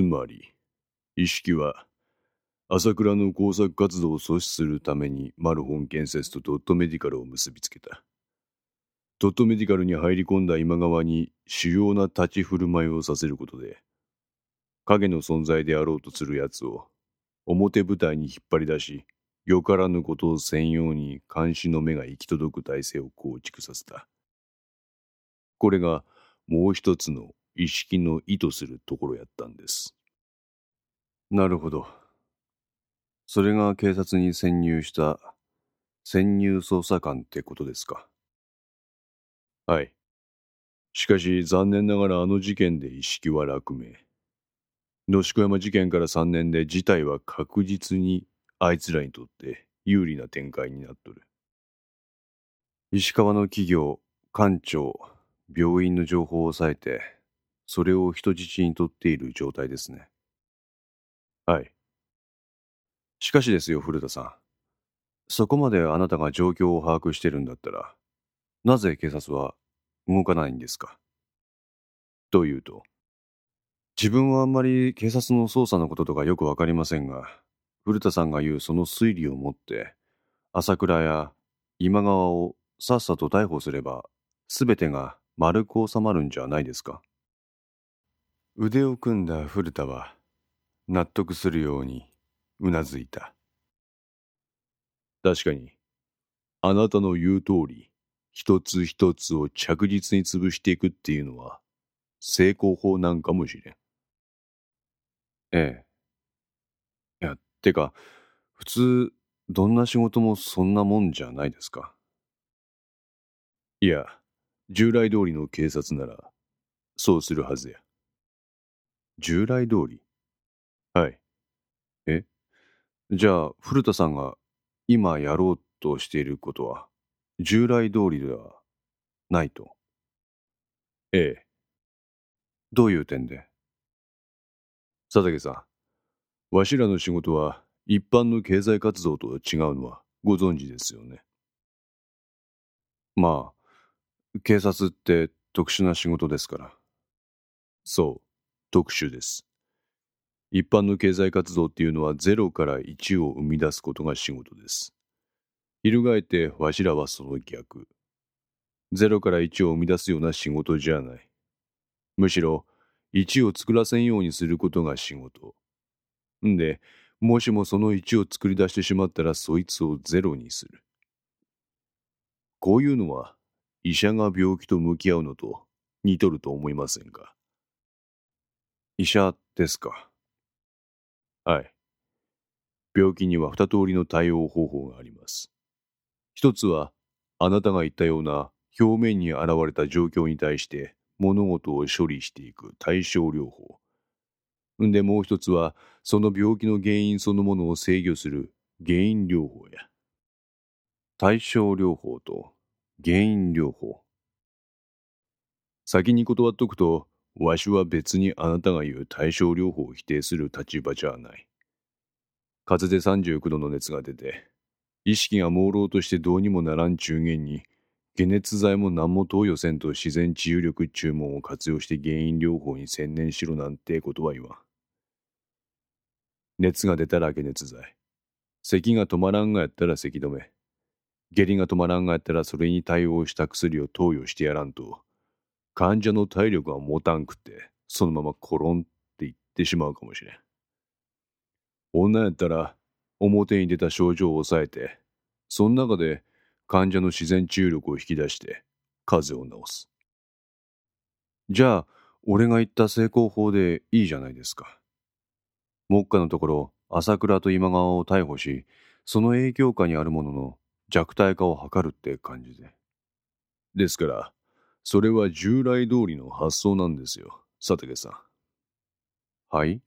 つまり、意識は、朝倉の工作活動を阻止するためにマルホン建設とドットメディカルを結びつけた。ドットメディカルに入り込んだ今川に主要な立ち振る舞いをさせることで、影の存在であろうとする奴を表舞台に引っ張り出し、よからぬことを専用に監視の目が行き届く体制を構築させた。これがもう一つの意識の意図するところやったんです。なるほど。それが警察に潜入した潜入捜査官ってことですか？はい。しかし残念ながらあの事件で意識は落命。野宿山事件から3年で事態は確実にあいつらにとって有利な展開になっとる。石川の企業、官庁、病院の情報を抑えて、それを人質にとっている状態ですね。はい。しかしですよ、古田さん。そこまであなたが状況を把握してるんだったら、なぜ警察は動かないんですか？というと自分はあんまり警察の捜査のこととかよくわかりませんが、古田さんが言うその推理を持って、朝倉や今川をさっさと逮捕すれば、すべてが丸く収まるんじゃないですか？腕を組んだ古田は、納得するようにうなずいた。確かに、あなたの言う通り、一つ一つを着実に潰していくっていうのは、成功法なんかもしれん。ええ。いや、てか、普通、どんな仕事もそんなもんじゃないですか。いや、従来通りの警察なら、そうするはずや。従来通りはい。え？じゃあ、古田さんが今やろうとしていることは、従来通りではないと？ええ。どういう点で？佐竹さん、わしらの仕事は一般の経済活動と違うのはご存知ですよね？まあ、警察って特殊な仕事ですから。そう、特殊です。一般の経済活動っていうのは0から1を生み出すことが仕事です。翻ってわしらはその逆。0から1を生み出すような仕事じゃない。むしろ、1を作らせんようにすることが仕事。んで、もしもその1を作り出してしまったらそいつをゼロにする。こういうのは医者が病気と向き合うのと似とると思いませんか？医者ですか？はい。病気には二通りの対応方法があります。一つはあなたが言ったような表面に現れた状況に対して物事を処理していく対症療法。んでもう一つは、その病気の原因そのものを制御する原因療法や。対症療法と原因療法。先に断っとくと、わしは別にあなたが言う対症療法を否定する立場じゃない。風邪で39度の熱が出て、意識が朦朧としてどうにもならん中元に、解熱剤も何も投与せんと自然治癒力注文を活用して原因療法に専念しろなんてことは言わん。熱が出たら解熱剤。咳が止まらんがやったら咳止め。下痢が止まらんがやったらそれに対応した薬を投与してやらんと、患者の体力が持たんくって、そのままコロンっていってしまうかもしれん。女やったら、表に出た症状を抑えて、その中で患者の自然治癒力を引き出して風邪を治す。じゃあ、俺が言った成功法でいいじゃないですか。目下のところ、朝倉と今川を逮捕し、その影響下にあるものの弱体化を図るって感じで。ですから、それは従来通りの発想なんですよ、佐竹さん。はい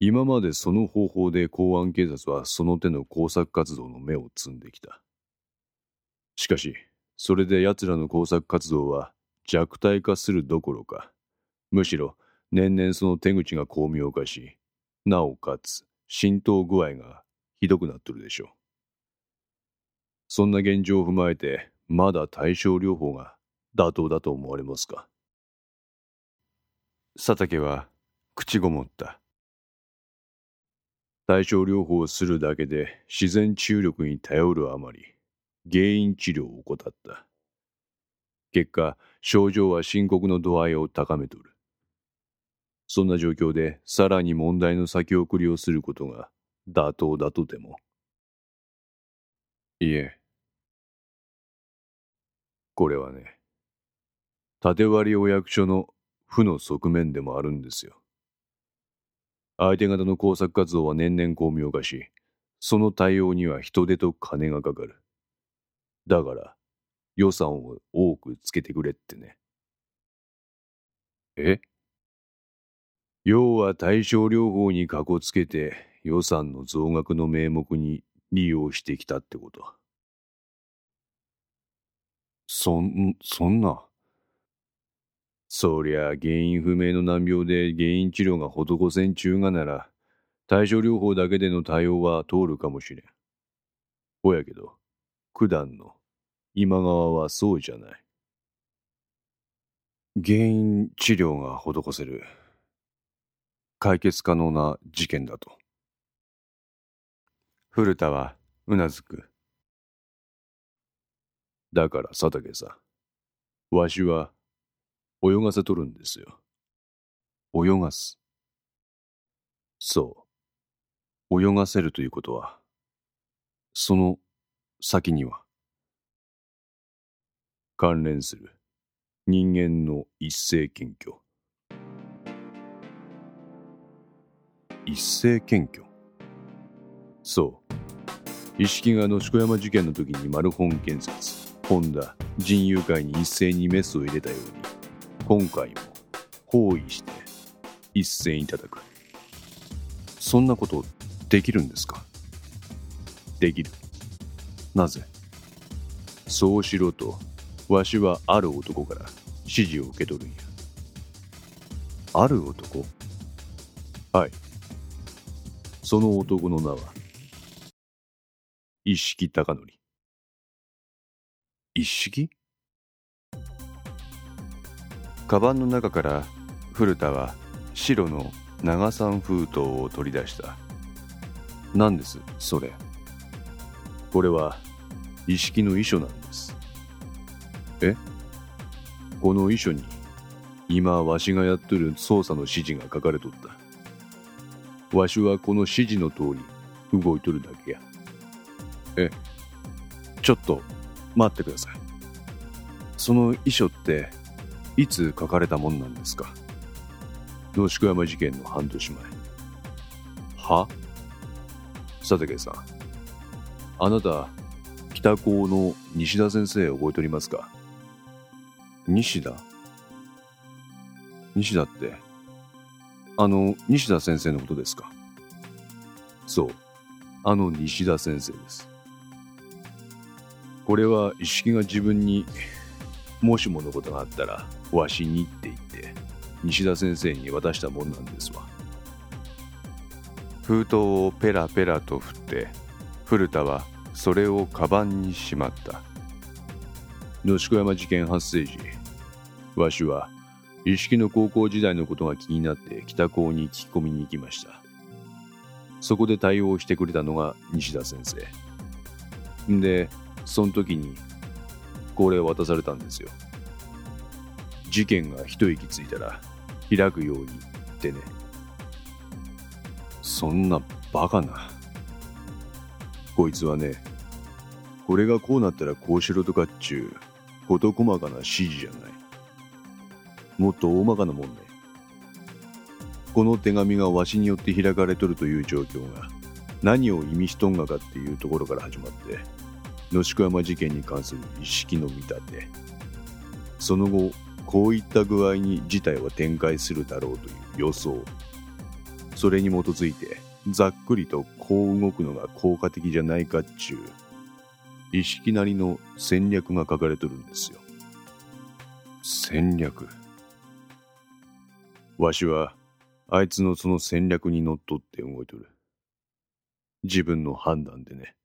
今までその方法で公安警察はその手の工作活動の目を積んできた。しかし、それで奴らの工作活動は弱体化するどころか、むしろ年々その手口が巧妙化し、なおかつ浸透具合がひどくなっとるでしょう。そんな現状を踏まえて、まだ対症療法が妥当だと思われますか？佐竹は口ごもった。対症療法をするだけで自然治癒力に頼るあまり、原因治療を怠った。結果、症状は深刻の度合いを高めとる。そんな状況でさらに問題の先送りをすることが妥当だとでも。いえ。これはね、縦割りお役所の負の側面でもあるんですよ。相手方の工作活動は年々巧妙化し、その対応には人手と金がかかる。だから、予算を多くつけてくれってね。え？要は対症療法にかこつけて予算の増額の名目に利用してきたってこと？そん、そんな。そりゃ原因不明の難病で原因治療が施せんちゅうがなら、対症療法だけでの対応は通るかもしれん。ほやけど、九段の今川はそうじゃない。原因治療が施せる。解決可能な事件だと。古田はうなずく。だから佐竹さん、わしは泳がせとるんですよ。泳がす。そう。泳がせるということは、その先には関連する人間の一斉検挙。一斉検挙そう一色が野宿山事件の時にマルホン建設ホンダ人友会に一斉にメスを入れたように今回も包囲して一斉に叩くそんなことできるんですか？できる。なぜ？そうしろとわしはある男から指示を受け取るんや。ある男？はい。その男の名は、一色高則。一色？カバンの中から古田は白の長三封筒を取り出した。何ですそれ。これは一色の遺書なんです。え？この遺書に今わしがやっとる捜査の指示が書かれとった。わしはこの指示の通り動いとるだけや。え、ちょっと待ってください。その遺書っていつ書かれたもんなんですか？野宿山事件の半年前。は？佐竹さん、あなた、北高の西田先生覚えておりますか？西田？西田って？あの、西田先生のことですか？そう。あの西田先生です。これは一色が自分にもしものことがあったらわしにって言って西田先生に渡したもんなんですわ。封筒をペラペラと振って古田はそれをカバンにしまった。野宿山事件発生時わしは一式の高校時代のことが気になって北高に聞き込みに行きました。そこで対応してくれたのが西田先生。んで、その時にこれを渡されたんですよ。事件が一息ついたら開くようにってね。そんなバカな。こいつはね、これがこうなったらこうしろとかっちゅう事細かな指示じゃない。もっと大まかなもんね。この手紙がわしによって開かれとるという状況が何を意味しとんがかっていうところから始まって野宿山事件に関する意識の見立てその後こういった具合に事態は展開するだろうという予想それに基づいてざっくりとこう動くのが効果的じゃないかっちゅう意識なりの戦略が書かれとるんですよ戦略わしは、あいつのその戦略にのっとって動いとる。自分の判断でね。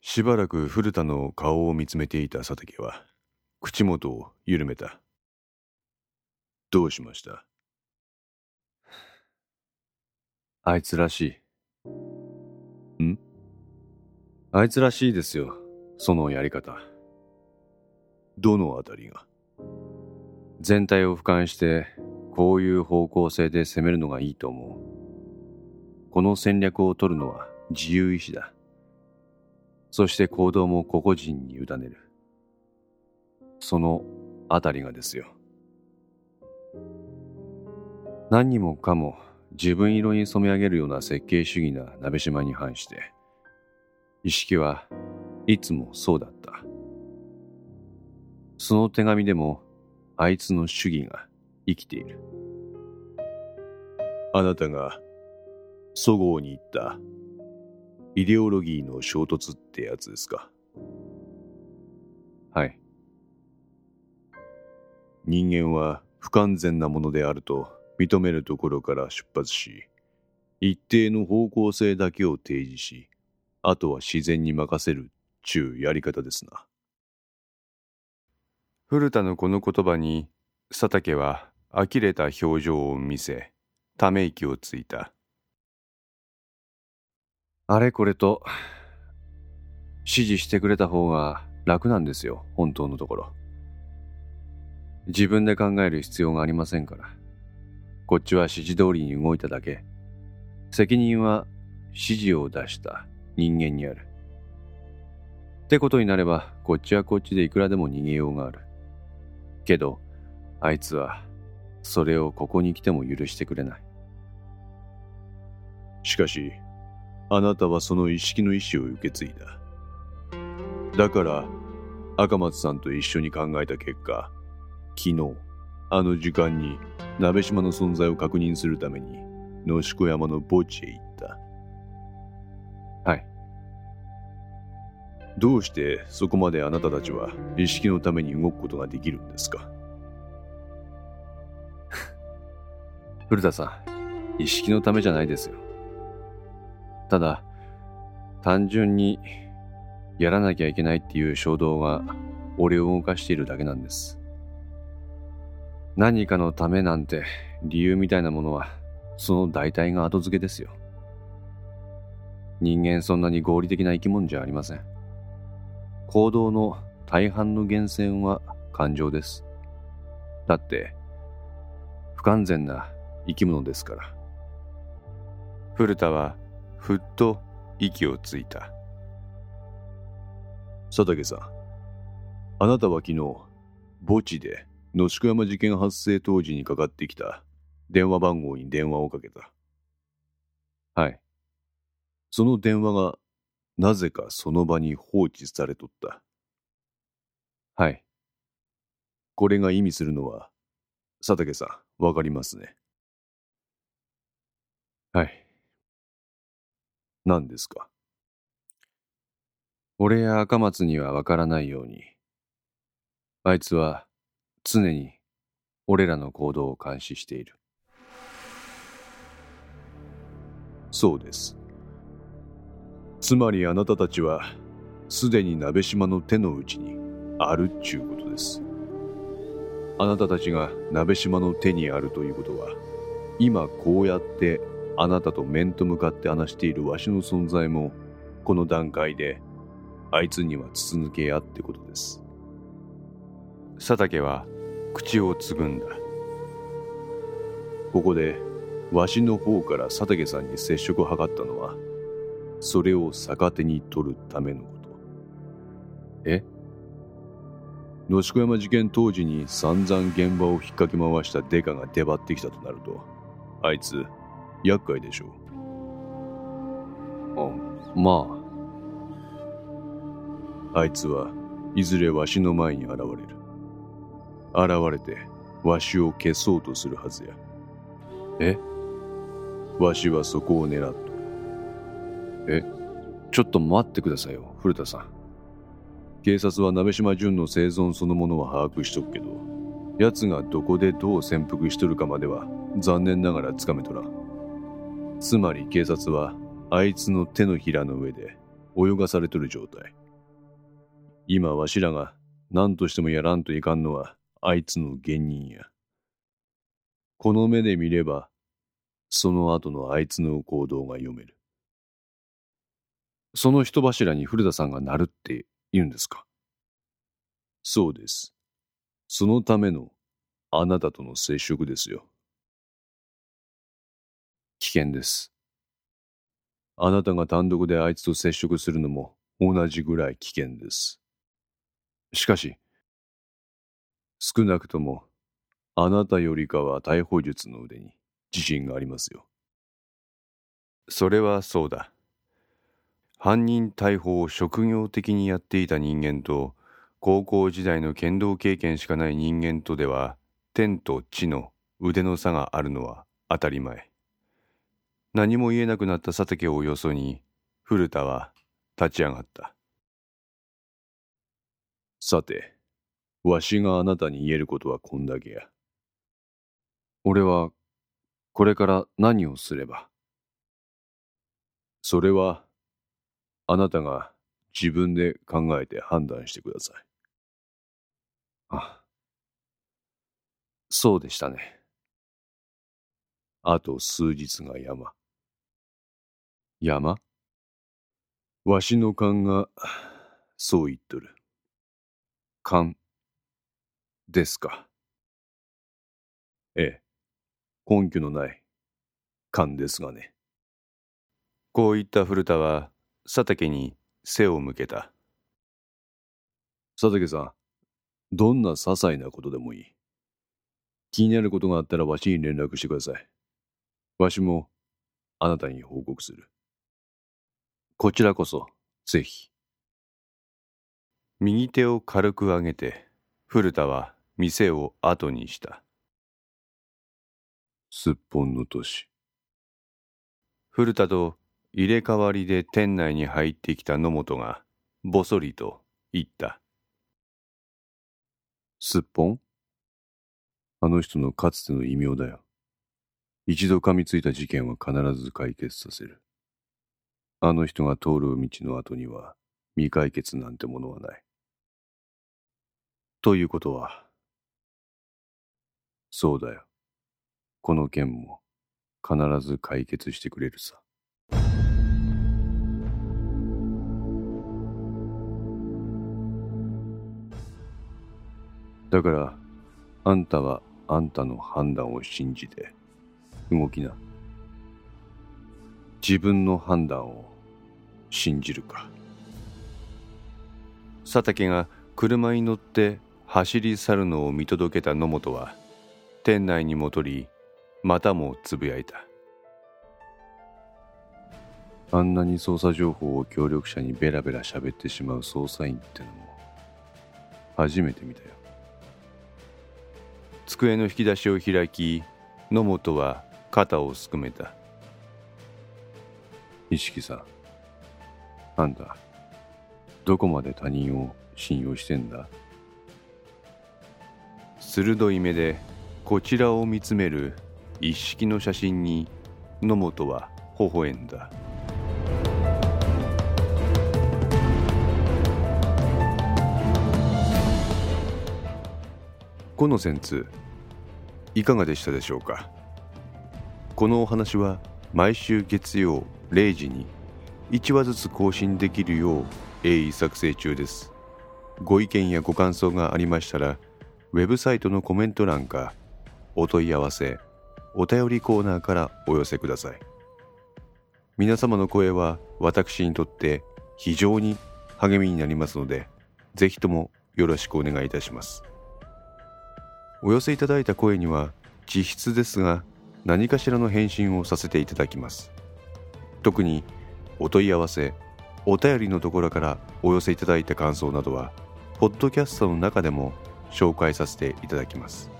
しばらく古田の顔を見つめていた佐竹は、口元を緩めた。どうしました？あいつらしい。ん？あいつらしいですよ、そのやり方。どのあたりが？全体を俯瞰して、こういう方向性で攻めるのがいいと思う。この戦略を取るのは自由意志だ。そして行動も個々人に委ねる。そのあたりがですよ。何にもかも自分色に染め上げるような設計主義な鍋島に反して、意識はいつもそうだった。その手紙でもあいつの主義が生きている。あなたがそごうに言ったイデオロギーの衝突ってやつですか？はい。人間は不完全なものであると認めるところから出発し一定の方向性だけを提示しあとは自然に任せるちゅうやり方ですな。古田のこの言葉に佐竹は呆れた表情を見せため息をついた。あれこれと指示してくれた方が楽なんですよ本当のところ。自分で考える必要がありませんから。こっちは指示通りに動いただけ。責任は指示を出した人間にある。ってことになればこっちはこっちでいくらでも逃げようがある。けどあいつはそれをここに来ても許してくれない。しかしあなたはその意識の意思を受け継いだ。だから赤松さんと一緒に考えた結果昨日あの時間に鍋島の存在を確認するために野宿山の墓地へ行った。はい。どうしてそこまであなたたちは意識のために動くことができるんですか？古田さん意識のためじゃないですよただ単純にやらなきゃいけないっていう衝動が俺を動かしているだけなんです。何かのためなんて理由みたいなものはその代替が後付けですよ。人間そんなに合理的な生き物じゃありません。行動の大半の源泉は感情です。だって不完全な生き物ですから。古田はふっと息をついた。佐竹さんあなたは昨日墓地で野宿山事件発生当時にかかってきた電話番号に電話をかけた。はい。その電話がなぜかその場に放置されとった。はい。これが意味するのは佐竹さんわかりますね。はい。何ですか？俺や赤松にはわからないようにあいつは常に俺らの行動を監視している。そうです。つまりあなたたちはすでに鍋島の手の内にあるっちゅうことです。あなたたちが鍋島の手にあるということは今こうやってあなたと面と向かって話しているわしの存在もこの段階であいつには筒抜けやってことです。佐竹は口をつぐんだ。ここでわしの方から佐竹さんに接触を図ったのはそれを逆手に取るためのこと。え？野宿山事件当時に散々現場を引っかき回したデカが出張ってきたとなるとあいつ厄介でしょ。あまうあいつはいずれわしの前に現れる。現れてわしを消そうとするはずや。え？わしはそこを狙っとるえ？ちょっと待ってくださいよ古田さん。警察は鍋島淳の生存そのものは把握しとくけど奴がどこでどう潜伏しとるかまでは残念ながらつかめとらんつまり警察はあいつの手のひらの上で泳がされとる状態今わしらが何としてもやらんといかんのはあいつの原人やこの目で見ればその後のあいつの行動が読める。その人柱に古田さんがなるって言うんですか？そうです。そのためのあなたとの接触ですよ。危険です。あなたが単独であいつと接触するのも同じぐらい危険です。しかし、少なくともあなたよりかは逮捕術の腕に自信がありますよ。それはそうだ。犯人逮捕を職業的にやっていた人間と高校時代の剣道経験しかない人間とでは天と地の腕の差があるのは当たり前。何も言えなくなった佐竹をよそに古田は立ち上がった。さて、わしがあなたに言えることはこんだけや。俺はこれから何をすればそれはあなたが自分で考えて判断してください。あ、そうでしたね。あと数日が山。山？わしの勘がそう言っとる。勘ですか？ええ。根拠のない勘ですがね。こう言った古田は佐竹に背を向けた。佐竹さん、どんな些細なことでもいい。気になることがあったらわしに連絡してください。わしもあなたに報告する。こちらこそ、ぜひ。右手を軽く上げて、古田は店を後にした。すっぽんの年。古田と入れ替わりで店内に入ってきた野本がぼそりと言った。すっぽん？あの人のかつての異名だよ。一度噛みついた事件は必ず解決させる。あの人が通る道の後には未解決なんてものはない。ということはそうだよ。この件も必ず解決してくれるさ。だから、あんたはあんたの判断を信じて動きな。自分の判断を信じるか。佐竹が車に乗って走り去るのを見届けた野本は店内に戻りまたもつぶやいた。あんなに捜査情報を協力者にベラベラ喋ってしまう捜査員ってのも初めて見たよ。机の引き出しを開き野本は肩をすくめた。意識さ。んあんたどこまで他人を信用してんだ。鋭い目でこちらを見つめる一式の写真に野本は微笑んだ。この戦通いかがでしたでしょうか？このお話は毎週月曜0時に1話ずつ更新できるよう鋭意作成中です。ご意見やご感想がありましたらウェブサイトのコメント欄かお問い合わせお便りコーナーからお寄せください。皆様の声は私にとって非常に励みになりますのでぜひともよろしくお願いいたします。お寄せいただいた声には実質ですが何かしらの返信をさせていただきます。特にお問い合わせお便りのところからお寄せいただいた感想などはポッドキャストの中でも紹介させていただきます。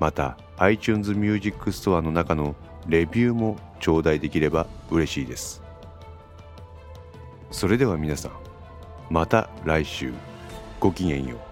また iTunes Music Store の中のレビューも頂戴できれば嬉しいです。それでは皆さんまた来週。ごきげんよう。